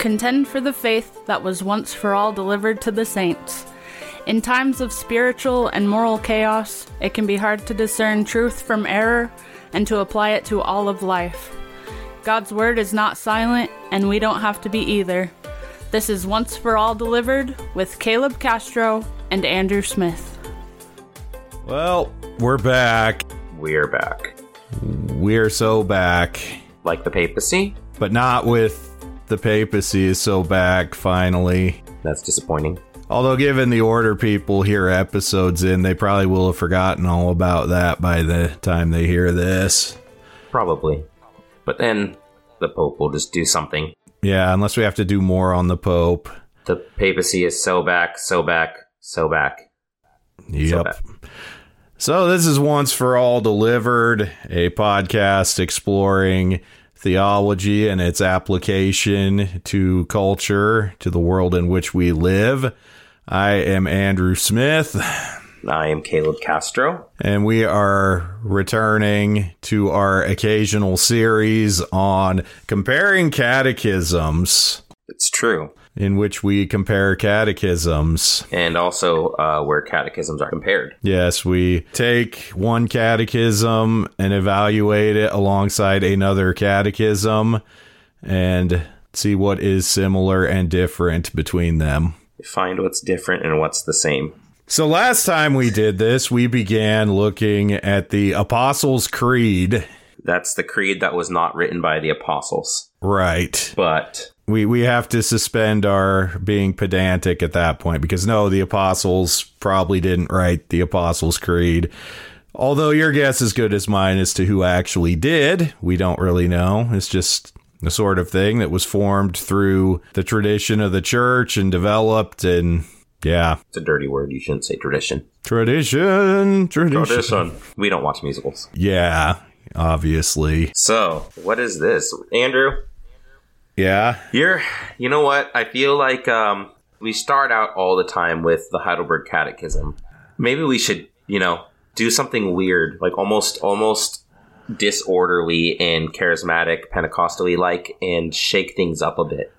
Contend for the faith that was once for all delivered to the saints. In times of spiritual and moral chaos, it can be hard to discern truth from error and to apply it to all of life. God's word is not silent, and we don't have to be either. This is Once for All Delivered with Caleb Castro and Andrew Smith. Well, we're back. We're back. We're so back. Like the papacy? But not with the papacy is so back finally. That's disappointing. Although, given the order people hear episodes in, they probably will have forgotten all about that by the time they hear this. Probably. But then the Pope will just do something. Yeah, unless we have to do more on the Pope. The papacy is so back, so back, so back. Yep. So, so this is Once for All Delivered, a podcast exploring theology and its application to culture, to the world in which we live. I am Andrew Smith. I am Caleb Castro. And we are returning to our occasional series on comparing catechisms. It's true. In which we compare catechisms. And also uh, where catechisms are compared. Yes, we take one catechism and evaluate it alongside another catechism and see what is similar and different between them. Find what's different and what's the same. So last time we did this, we began looking at the Apostles' Creed. That's the creed that was not written by the apostles. Right. But we we have to suspend our being pedantic at that point because no, the apostles probably didn't write the Apostles' Creed. Although your guess is good as mine as to who actually did, we don't really know. It's just the sort of thing that was formed through the tradition of the church and developed and yeah. It's a dirty word. You shouldn't say tradition. Tradition, tradition. Tradition. We don't watch musicals. Yeah, obviously. So, what is this? Andrew? Yeah. You're you know what? I feel like um we start out all the time with the Heidelberg Catechism. Maybe we should, you know, do something weird, like almost almost disorderly and charismatic, Pentecostally like, and shake things up a bit.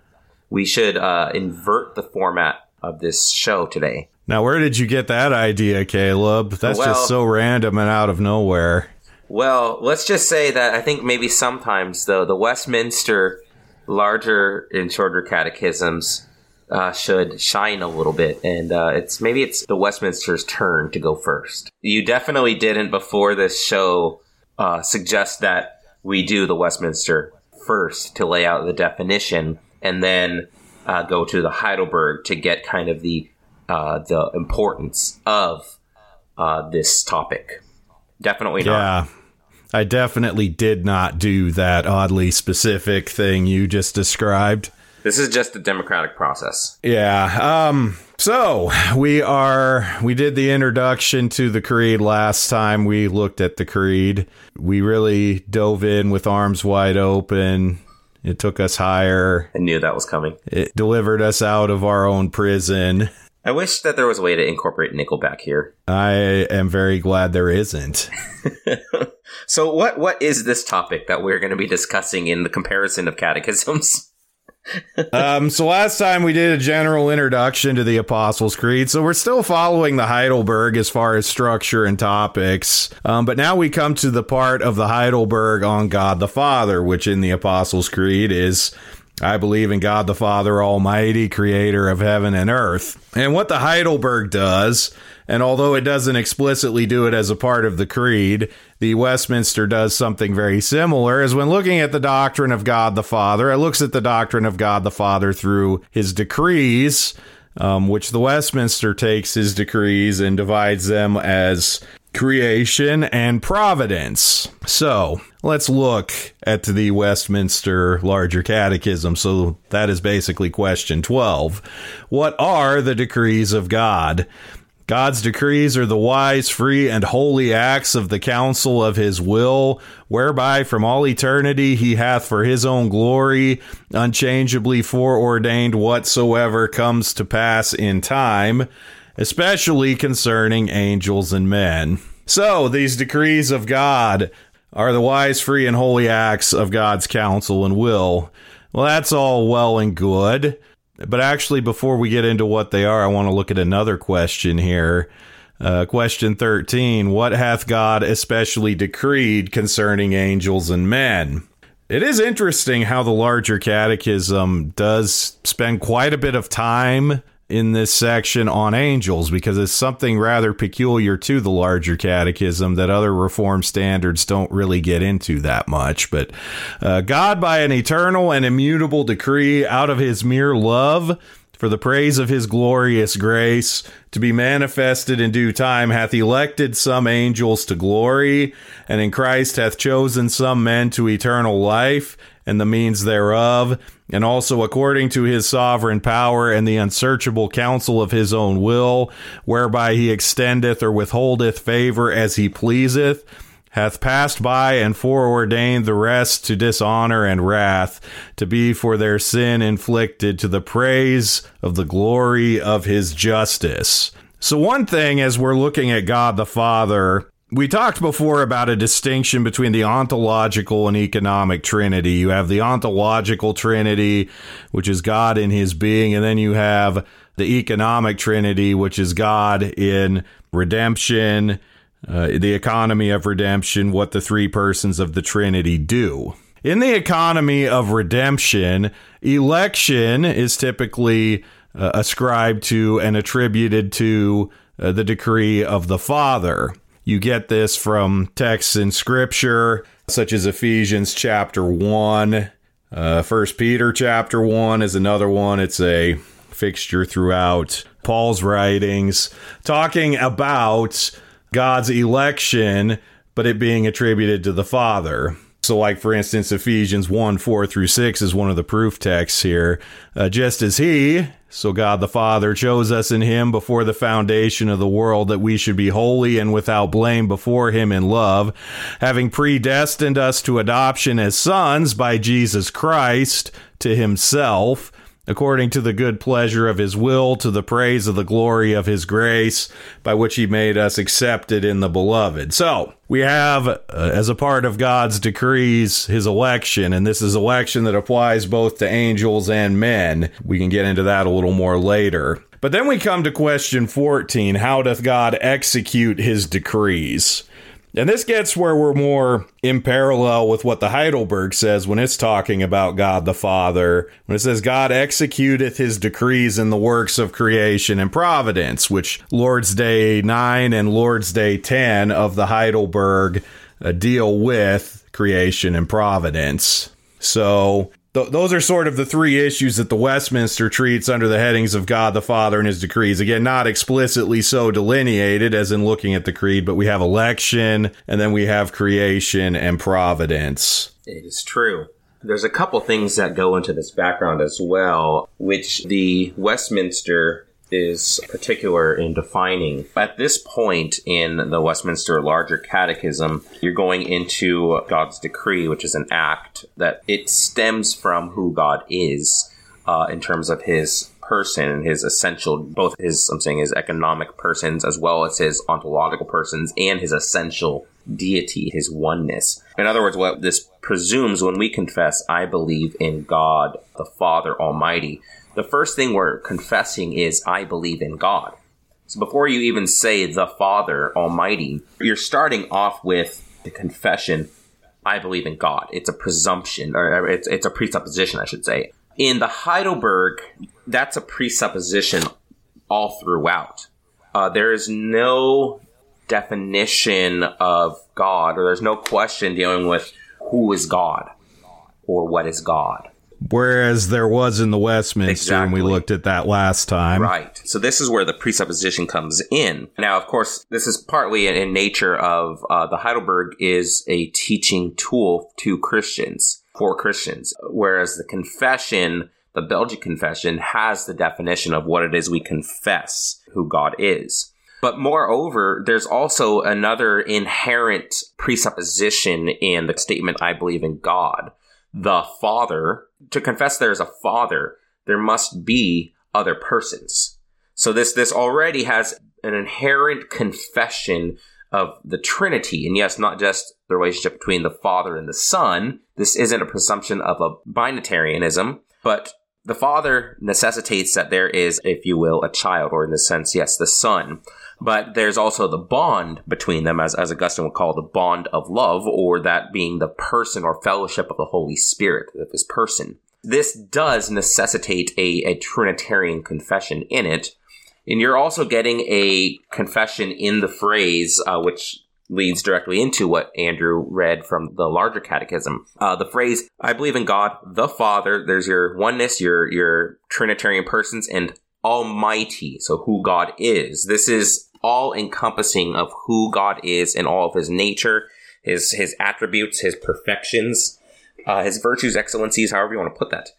We should uh, invert the format of this show today. Now, where did you get that idea, Caleb? That's well, just so random and out of nowhere. Well, let's just say that I think maybe sometimes, though, the Westminster larger and shorter catechisms uh, should shine a little bit, and uh, it's maybe it's the Westminster's turn to go first. You definitely didn't before this show uh, suggest that we do the Westminster first to lay out the definition, and then uh, go to the Heidelberg to get kind of the uh, the importance of uh, this topic. Definitely not. I definitely did not do that oddly specific thing you just described. This is just the democratic process. Yeah. Um so, we are we did the introduction to the creed last time we looked at the creed. We really dove in with arms wide open it took us higher. I knew that was coming. It delivered us out of our own prison. I wish that there was a way to incorporate Nickelback here. I am very glad there isn't. so what what is this topic that we're going to be discussing in the comparison of catechisms? um, so last time we did a general introduction to the Apostles' Creed, so we're still following the Heidelberg as far as structure and topics. Um, but now we come to the part of the Heidelberg on God the Father, which in the Apostles' Creed is I believe in God the Father Almighty, creator of heaven and earth. And what the Heidelberg does, and although it doesn't explicitly do it as a part of the creed, the Westminster does something very similar, is when looking at the doctrine of God the Father, it looks at the doctrine of God the Father through his decrees, um, which the Westminster takes his decrees and divides them as creation and providence. So let's look at the Westminster Larger Catechism. So that is basically question 12. What are the decrees of God? God's decrees are the wise, free, and holy acts of the counsel of his will, whereby from all eternity he hath for his own glory unchangeably foreordained whatsoever comes to pass in time especially concerning angels and men. So, these decrees of God are the wise, free, and holy acts of God's counsel and will. Well, that's all well and good. But actually, before we get into what they are, I want to look at another question here. Uh, question 13 What hath God especially decreed concerning angels and men? It is interesting how the larger catechism does spend quite a bit of time in this section on angels because it's something rather peculiar to the larger catechism that other reform standards don't really get into that much. But uh, God, by an eternal and immutable decree out of his mere love, for the praise of his glorious grace to be manifested in due time hath elected some angels to glory and in Christ hath chosen some men to eternal life and the means thereof and also according to his sovereign power and the unsearchable counsel of his own will whereby he extendeth or withholdeth favor as he pleaseth hath passed by and foreordained the rest to dishonor and wrath, to be for their sin inflicted to the praise of the glory of his justice. So, one thing as we're looking at God the Father, we talked before about a distinction between the ontological and economic trinity. You have the ontological trinity, which is God in his being, and then you have the economic trinity, which is God in redemption uh, the economy of redemption, what the three persons of the Trinity do. In the economy of redemption, election is typically uh, ascribed to and attributed to uh, the decree of the Father. You get this from texts in Scripture, such as Ephesians chapter 1. Uh, First Peter chapter 1 is another one. It's a fixture throughout Paul's writings, talking about God's election, but it being attributed to the Father. So, like for instance, Ephesians 1 4 through 6 is one of the proof texts here. Uh, just as He, so God the Father, chose us in Him before the foundation of the world that we should be holy and without blame before Him in love, having predestined us to adoption as sons by Jesus Christ to Himself according to the good pleasure of his will, to the praise of the glory of his grace, by which he made us accepted in the beloved. So, we have, uh, as a part of God's decrees, his election, and this is election that applies both to angels and men. We can get into that a little more later. But then we come to question 14 How doth God execute his decrees? And this gets where we're more in parallel with what the Heidelberg says when it's talking about God the Father. When it says, God executeth his decrees in the works of creation and providence, which Lord's Day 9 and Lord's Day 10 of the Heidelberg uh, deal with creation and providence. So th- those are sort of the three issues that the Westminster treats under the headings of God the Father and his decrees. Again, not explicitly so delineated as in looking at the creed, but we have election and then we have creation and providence. It is true. There's a couple things that go into this background as well, which the Westminster is particular in defining. At this point in the Westminster Larger Catechism, you're going into God's decree, which is an act that it stems from who God is uh, in terms of his person and his essential, both his, I'm saying his economic persons as well as his ontological persons and his essential deity, his oneness. In other words, what this presumes when we confess, I believe in God, the Father Almighty, the first thing we're confessing is, I believe in God. So before you even say the Father Almighty, you're starting off with the confession, I believe in God. It's a presumption, or it's, it's a presupposition, I should say. In the Heidelberg, that's a presupposition all throughout. Uh, there is no definition of God, or there's no question dealing with who is God or what is God. Whereas there was in the Westminster, exactly. and we looked at that last time. Right. So this is where the presupposition comes in. Now, of course, this is partly in, nature of uh, the Heidelberg is a teaching tool to Christians, for Christians, whereas the confession, the Belgic confession, has the definition of what it is we confess who God is. But moreover, there's also another inherent presupposition in the statement, I believe in God the Father, to confess there is a Father, there must be other persons. So this this already has an inherent confession of the Trinity. And yes, not just the relationship between the Father and the Son. This isn't a presumption of a binitarianism, but the Father necessitates that there is, if you will, a child, or in the sense, yes, the Son. But there's also the bond between them, as, as Augustine would call the bond of love, or that being the person or fellowship of the Holy Spirit, of his person. This does necessitate a, a Trinitarian confession in it, and you're also getting a confession in the phrase, uh, which leads directly into what Andrew read from the larger catechism. Uh, the phrase, I believe in God, the Father, there's your oneness, your, your Trinitarian persons, and Almighty, so who God is. This is all encompassing of who God is and all of his nature, his, his attributes, his perfections, uh, his virtues, excellencies, however you want to put that.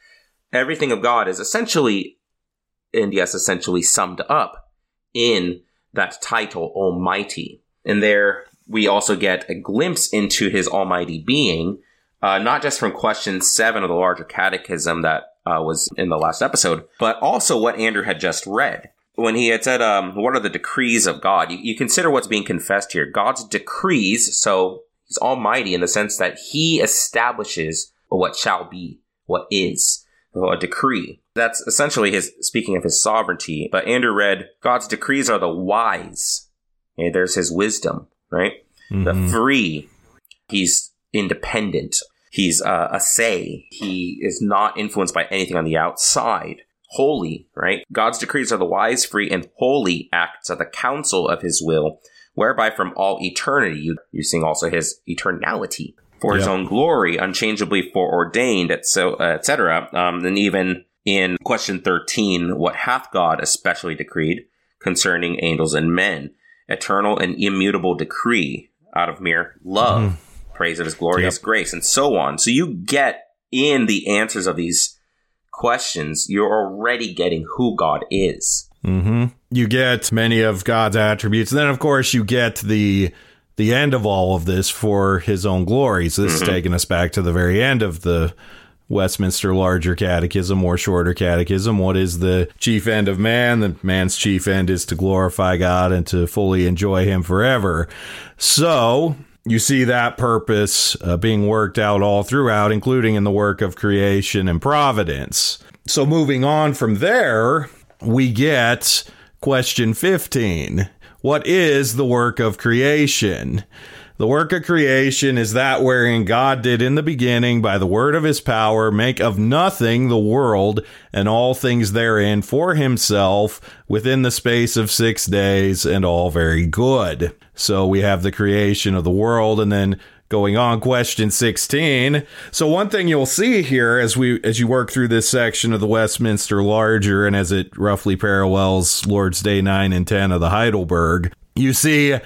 Everything of God is essentially and yes, essentially summed up in that title, Almighty. And there we also get a glimpse into his almighty being, uh, not just from question seven of the larger catechism that uh, was in the last episode, but also what Andrew had just read. When he had said, um, What are the decrees of God? You, you consider what's being confessed here. God's decrees, so he's almighty in the sense that he establishes what shall be, what is, a decree. That's essentially his speaking of his sovereignty. But Andrew read, God's decrees are the wise. There's his wisdom, right? Mm-hmm. The free, he's independent. He's uh, a se. He is not influenced by anything on the outside. Holy, right? God's decrees are the wise, free, and holy acts of the counsel of his will, whereby from all eternity, you're seeing also his eternality, for his own glory, unchangeably foreordained, etc. Um, and even in question 13, what hath God especially decreed concerning angels and men? Eternal and immutable decree out of mere love, mm. Praise of his glorious yep. grace, and so on. So you get in the answers of these questions, you're already getting who God is. Mm-hmm. You get many of God's attributes. And then, of course, you get the the end of all of this for his own glory. So this mm-hmm. is taking us back to the very end of the Westminster Larger Catechism or Shorter Catechism. What is the chief end of man? The man's chief end is to glorify God and to fully enjoy Him forever. So, you see that purpose uh, being worked out all throughout, including in the work of creation and providence. So, moving on from there, we get question 15. What is the work of creation? The work of creation is that wherein God did in the beginning by the word of his power make of nothing the world and all things therein for himself within the space of six days and all very good. So we have the creation of the world and then going on question 16 so one thing you'll see here as we as you work through this section of the westminster larger and as it roughly parallels lord's day 9 and 10 of the heidelberg you see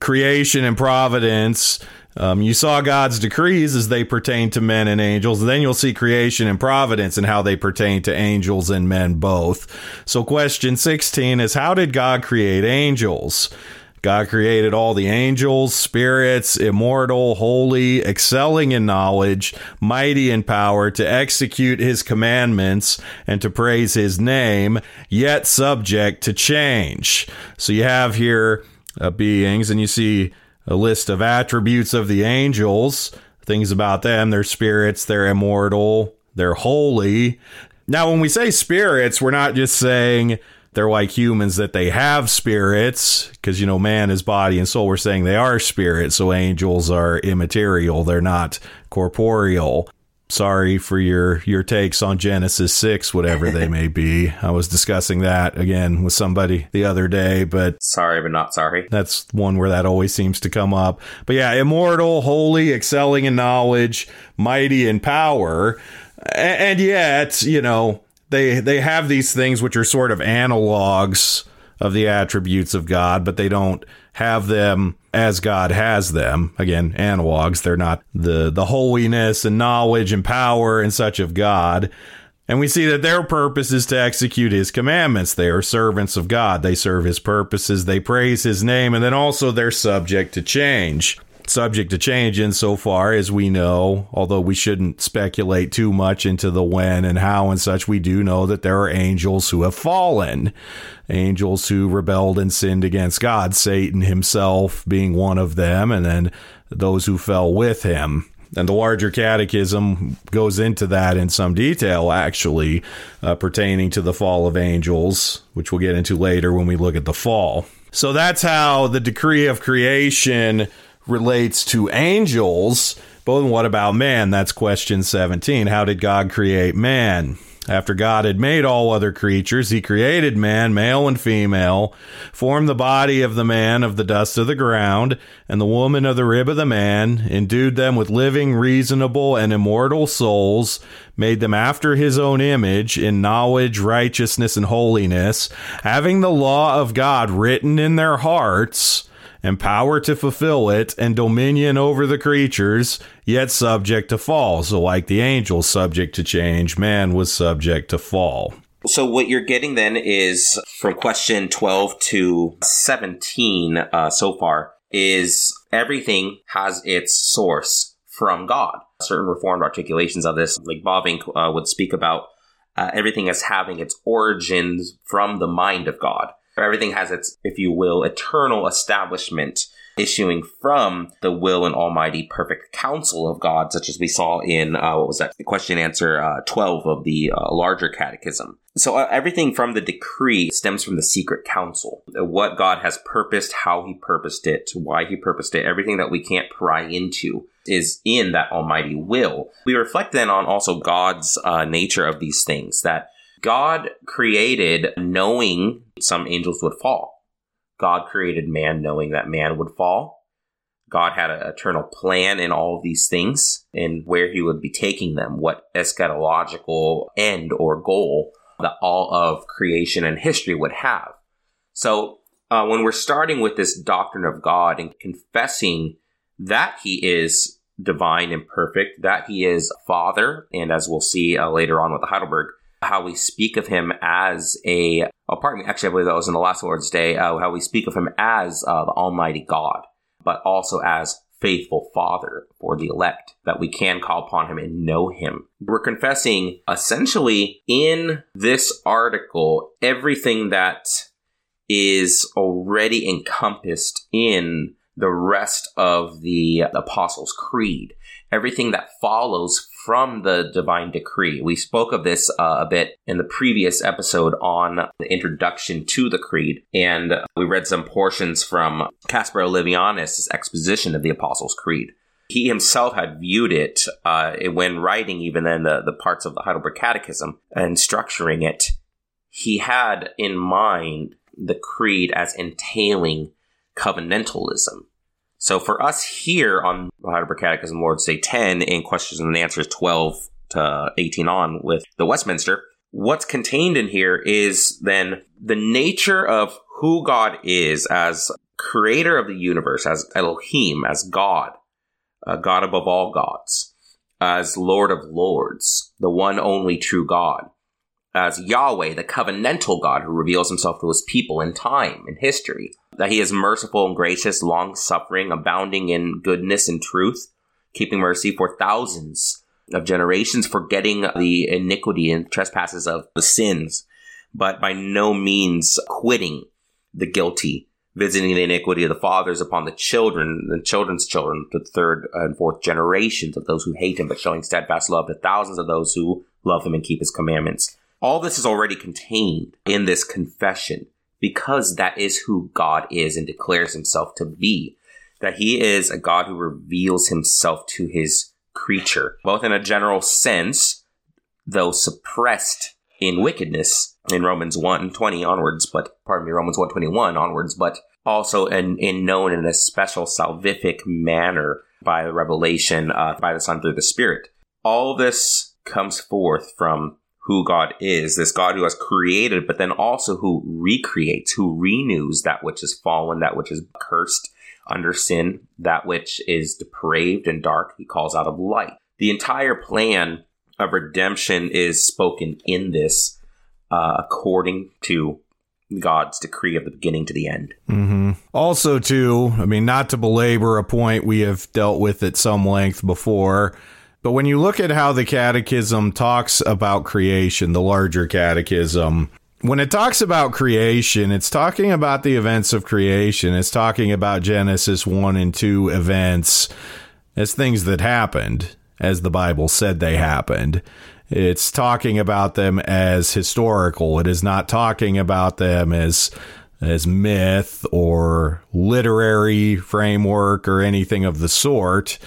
creation and providence. Um, you saw God's decrees as they pertain to men and angels. Then you'll see creation and providence and how they pertain to angels and men both. So, question 16 is How did God create angels? God created all the angels, spirits, immortal, holy, excelling in knowledge, mighty in power, to execute his commandments and to praise his name, yet subject to change. So you have here uh, beings, and you see a list of attributes of the angels, things about them. They're spirits, they're immortal, they're holy. Now, when we say spirits, we're not just saying they're like humans that they have spirits, because, you know, man is body and soul. We're saying they are spirits, so angels are immaterial, they're not corporeal sorry for your your takes on Genesis 6 whatever they may be. I was discussing that again with somebody the other day, but sorry but not sorry. That's one where that always seems to come up. But yeah, immortal, holy, excelling in knowledge, mighty in power. And yet, you know, they they have these things which are sort of analogs of the attributes of God, but they don't have them as God has them. Again, analogs. They're not the, the holiness and knowledge and power and such of God. And we see that their purpose is to execute his commandments. They are servants of God. They serve his purposes. They praise his name. And then also they're subject to change. Subject to change insofar as we know, although we shouldn't speculate too much into the when and how and such, we do know that there are angels who have fallen, angels who rebelled and sinned against God, Satan himself being one of them, and then those who fell with him. And the larger catechism goes into that in some detail, actually, uh, pertaining to the fall of angels, which we'll get into later when we look at the fall. So that's how the decree of creation relates to angels. But what about man? That's question 17. How did God create man? After God had made all other creatures, he created man, male and female, formed the body of the man of the dust of the ground, and the woman of the rib of the man, endued them with living, reasonable, and immortal souls, made them after his own image in knowledge, righteousness, and holiness, having the law of God written in their hearts and power to fulfill it, and dominion over the creatures, yet subject to fall. So, like the angels, subject to change, man was subject to fall. So, what you're getting then is from question 12 to 17 uh, so far is everything has its source from God. Certain reformed articulations of this, like Bavinck uh, would speak about uh, everything as having its origins from the mind of God. Everything has its, if you will, eternal establishment issuing from the will and almighty perfect counsel of God, such as we saw in, uh, what was that, question answer uh, 12 of the uh, larger catechism. So uh, everything from the decree stems from the secret counsel. What God has purposed, how he purposed it, why he purposed it, everything that we can't pry into is in that almighty will. We reflect then on also God's uh, nature of these things, that God created knowing some angels would fall. God created man knowing that man would fall. God had an eternal plan in all of these things and where he would be taking them, what eschatological end or goal that all of creation and history would have. So, uh, when we're starting with this doctrine of God and confessing that he is divine and perfect, that he is Father, and as we'll see uh, later on with the Heidelberg, how we speak of him as a, oh, pardon me, actually, I believe that was in the last Lord's Day, uh, how we speak of him as uh, the Almighty God, but also as faithful Father for the elect, that we can call upon him and know him. We're confessing essentially in this article everything that is already encompassed in the rest of the Apostles' Creed. Everything that follows from the divine decree. We spoke of this uh, a bit in the previous episode on the introduction to the creed, and we read some portions from Caspar Olevianus' exposition of the Apostles' Creed. He himself had viewed it uh, when writing even then the, the parts of the Heidelberg Catechism and structuring it. He had in mind the creed as entailing covenantalism. So for us here on Heidelberg Catechism, Lord's Day 10 in questions and answers 12 to 18 on with the Westminster, what's contained in here is then the nature of who God is as creator of the universe, as Elohim, as God, uh, God above all gods, as Lord of lords, the one only true God, as Yahweh, the covenantal God who reveals himself to his people in time, in history, that he is merciful and gracious, long suffering, abounding in goodness and truth, keeping mercy for thousands of generations, forgetting the iniquity and trespasses of the sins, but by no means quitting the guilty, visiting the iniquity of the fathers upon the children, the children's children, the third and fourth generations of those who hate him, but showing steadfast love to thousands of those who love him and keep his commandments. All this is already contained in this confession because that is who God is and declares himself to be. That he is a God who reveals himself to his creature, both in a general sense, though suppressed in wickedness in Romans 120 onwards, but pardon me, Romans 121 onwards, but also in, in known in a special salvific manner by the revelation uh, by the Son through the Spirit. All this comes forth from who God is, this God who has created, but then also who recreates, who renews that which is fallen, that which is cursed under sin, that which is depraved and dark, he calls out of light. The entire plan of redemption is spoken in this uh, according to God's decree of the beginning to the end. Mm-hmm. Also, too, I mean, not to belabor a point we have dealt with at some length before, but when you look at how the Catechism talks about creation, the larger Catechism, when it talks about creation, it's talking about the events of creation. It's talking about Genesis 1 and 2 events as things that happened, as the Bible said they happened. It's talking about them as historical. It is not talking about them as as myth or literary framework or anything of the sort.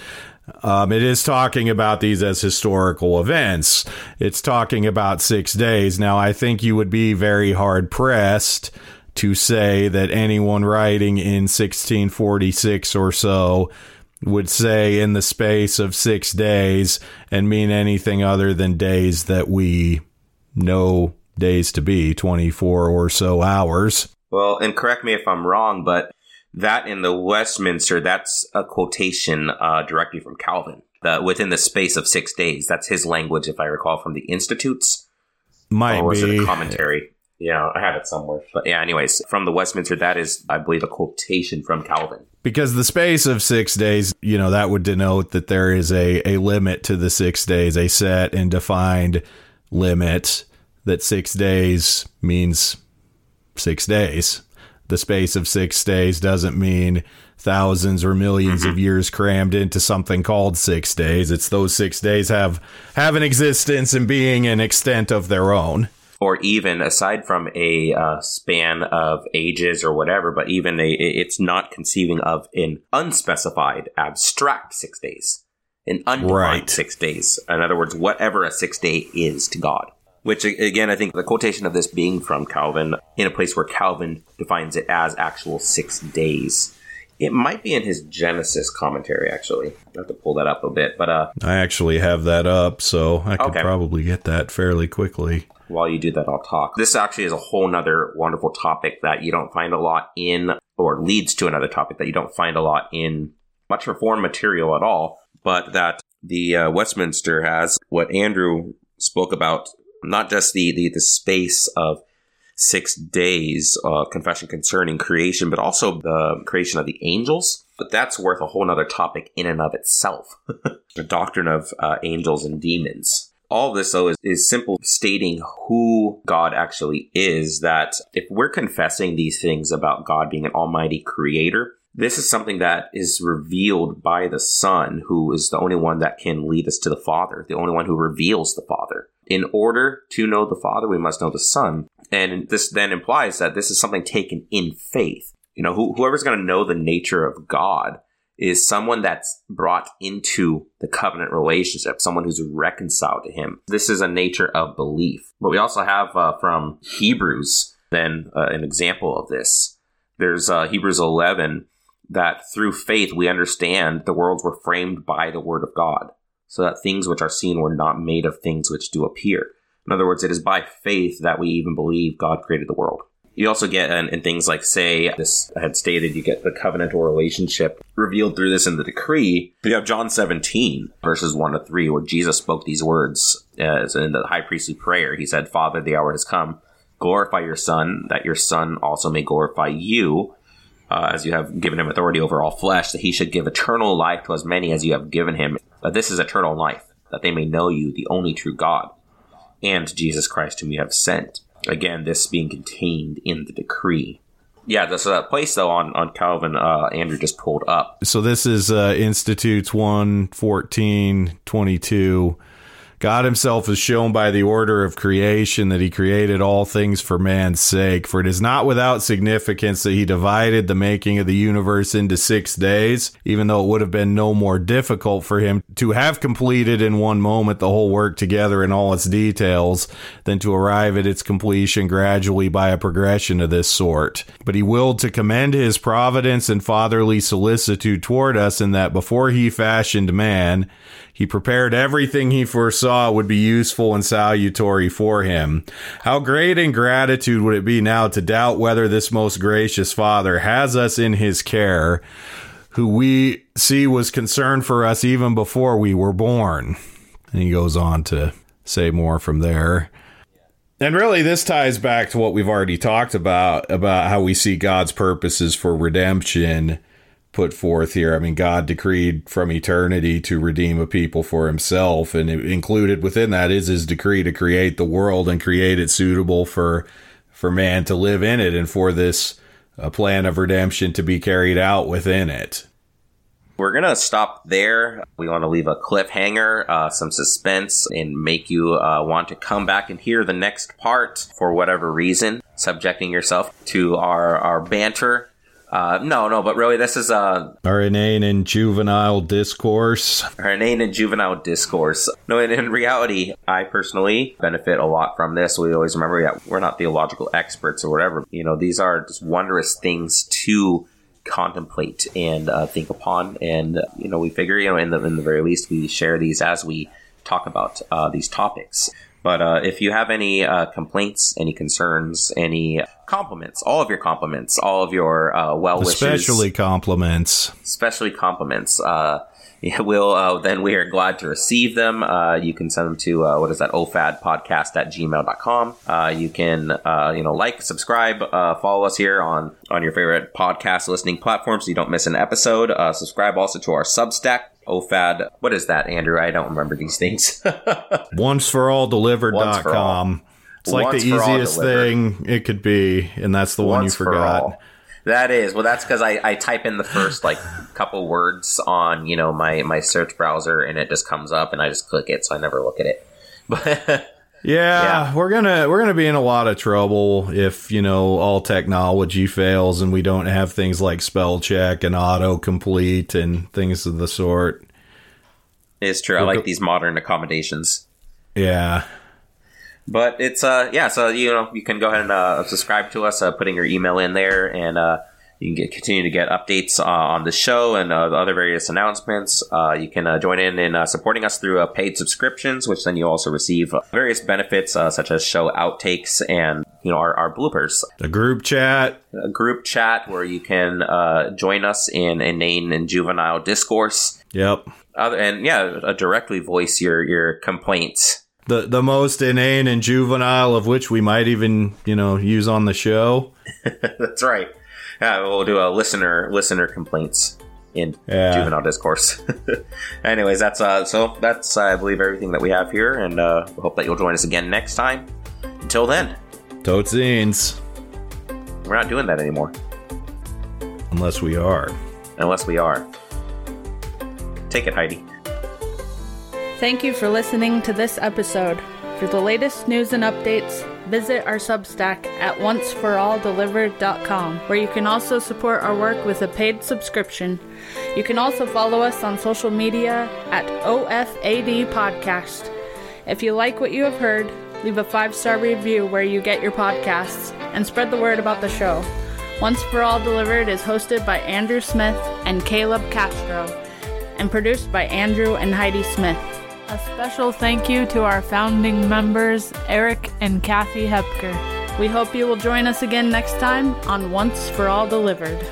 Um, it is talking about these as historical events. It's talking about six days. Now, I think you would be very hard pressed to say that anyone writing in 1646 or so would say in the space of six days and mean anything other than days that we know days to be 24 or so hours. Well, and correct me if I'm wrong, but that in the Westminster, that's a quotation uh, directly from Calvin. The, within the space of six days, that's his language, if I recall, from the Institutes. Might or was be it a commentary? Yeah, I have it somewhere. But yeah, anyways, from the Westminster, that is, I believe, a quotation from Calvin. Because the space of six days, you know, that would denote that there is a, a limit to the six days, a set and defined limit that six days means six days. The space of six days doesn't mean thousands or 1000000s mm-hmm. of years crammed into something called six days. It's those six days have have an existence and being an extent of their own or even aside from a uh, span of ages or whatever, but even a, it's not conceiving of an unspecified abstract six days, an undefined right. six days. In other words, whatever a six day is to God. Which again, I think the quotation of this being from Calvin in a place where Calvin defines it as actual six days. It might be in his Genesis commentary, actually. I have to pull that up a bit, but uh, I actually have that up, so I could okay. probably get that fairly quickly while you do that, I'll talk. This actually is a whole nother wonderful topic that you don't find a lot in, or leads to another topic that you don't find a lot in much reform material at all, but that the uh, Westminster has what Andrew spoke about, not just the, the, the space of six days uh, confession concerning creation, but also the creation of the angels. But that's worth a whole nother topic in and of itself. the doctrine of uh, angels and demons all this though is, is simple stating who God actually is. That if we're confessing these things about God being an almighty creator, this is something that is revealed by the Son, who is the only one that can lead us to the Father, the only one who reveals the Father. In order to know the Father, we must know the Son. And this then implies that this is something taken in faith. You know, whoever's going to know the nature of God is someone that's brought into the covenant relationship, someone who's reconciled to him. This is a nature of belief. But we also have uh, from Hebrews then uh, an example of this. There's uh, Hebrews 11 that through faith we understand the worlds were framed by the word of God, so that things which are seen were not made of things which do appear. In other words, it is by faith that we even believe God created the world. You also get in, in, things like, say, this I had stated, you get the covenantal relationship revealed through this in the decree. You have John 17, verses 1 to 3, where Jesus spoke these words as in the high priestly prayer. He said, Father, the hour has come. Glorify your Son, that your Son also may glorify you, uh, as you have given him authority over all flesh, that he should give eternal life to as many as you have given him. That this is eternal life, that they may know you, the only true God, and Jesus Christ, whom you have sent. Again, this being contained in the decree. Yeah, this uh, place though on on Calvin, uh, Andrew just pulled up. So this is uh, Institutes one fourteen twenty two. God himself is shown by the order of creation that he created all things for man's sake. For it is not without significance that he divided the making of the universe into six days, even though it would have been no more difficult for him to have completed in one moment the whole work together in all its details than to arrive at its completion gradually by a progression of this sort. But he willed to commend his providence and fatherly solicitude toward us in that before he fashioned man, he prepared everything he foresaw would be useful and salutary for him. How great ingratitude would it be now to doubt whether this most gracious Father has us in his care, who we see was concerned for us even before we were born. And he goes on to say more from there. And really, this ties back to what we've already talked about about how we see God's purposes for redemption put forth here. I mean, God decreed from eternity to redeem a people for himself, and included within that is his decree to create the world and create it suitable for for man to live in it and for this uh, plan of redemption to be carried out within it. We're going to stop there. We want to leave a cliffhanger, uh, some suspense, and make you uh, want to come back and hear the next part for whatever reason, subjecting yourself to our, our banter uh, no, no, but really, this is uh, our inane and juvenile discourse. Our inane and juvenile discourse. No, and in reality, I personally benefit a lot from this. We always remember that we're not theological experts or whatever. You know, these are just wondrous things to contemplate and uh, think upon. And you know, we figure, you know, in the in the very least, we share these as we talk about uh, these topics. But uh, if you have any uh, complaints, any concerns, any compliments, all of your compliments, all of your uh, well wishes, especially compliments, especially compliments, uh, we'll uh, then we are glad to receive them. Uh, you can send them to uh, what is that ofad podcast at gmail.com. Uh, you can uh, you know like, subscribe, uh, follow us here on on your favorite podcast listening platform so you don't miss an episode. Uh, subscribe also to our Substack OFAD. What is that, Andrew? I don't remember these things. Once for all delivered.com. It's like Once the easiest thing it could be, and that's the Once one you forgot. That is well. That's because I, I type in the first like couple words on you know my my search browser, and it just comes up, and I just click it, so I never look at it. But yeah, yeah, we're gonna we're gonna be in a lot of trouble if you know all technology fails and we don't have things like spell check and autocomplete and things of the sort. It's true. I like these modern accommodations. Yeah. But it's uh yeah, so you know you can go ahead and uh, subscribe to us, uh, putting your email in there, and uh, you can get, continue to get updates uh, on the show and uh, the other various announcements. Uh, you can uh, join in in uh, supporting us through uh, paid subscriptions, which then you also receive various benefits such as show outtakes and you know our, our bloopers. A group chat, a group chat where you can join us in inane and juvenile discourse. Yep. Other, and yeah, directly voice your your complaints the the most inane and juvenile of which we might even you know use on the show. That's right. Yeah, we'll do a listener listener complaints in yeah. juvenile discourse. Anyways, that's uh, so that's I believe everything that we have here, and uh, hope that you'll join us again next time. Until then, totes We're not doing that anymore, unless we are. Unless we are. Take it, Heidi. Thank you for listening to this episode. For the latest news and updates, visit our Substack at onceforalldelivered.com, where you can also support our work with a paid subscription. You can also follow us on social media at OFAD Podcast. If you like what you have heard, leave a five star review where you get your podcasts and spread the word about the show. Once for All Delivered is hosted by Andrew Smith and Caleb Castro and produced by Andrew and Heidi Smith. A special thank you to our founding members, Eric and Kathy Hepker. We hope you will join us again next time on Once for All Delivered.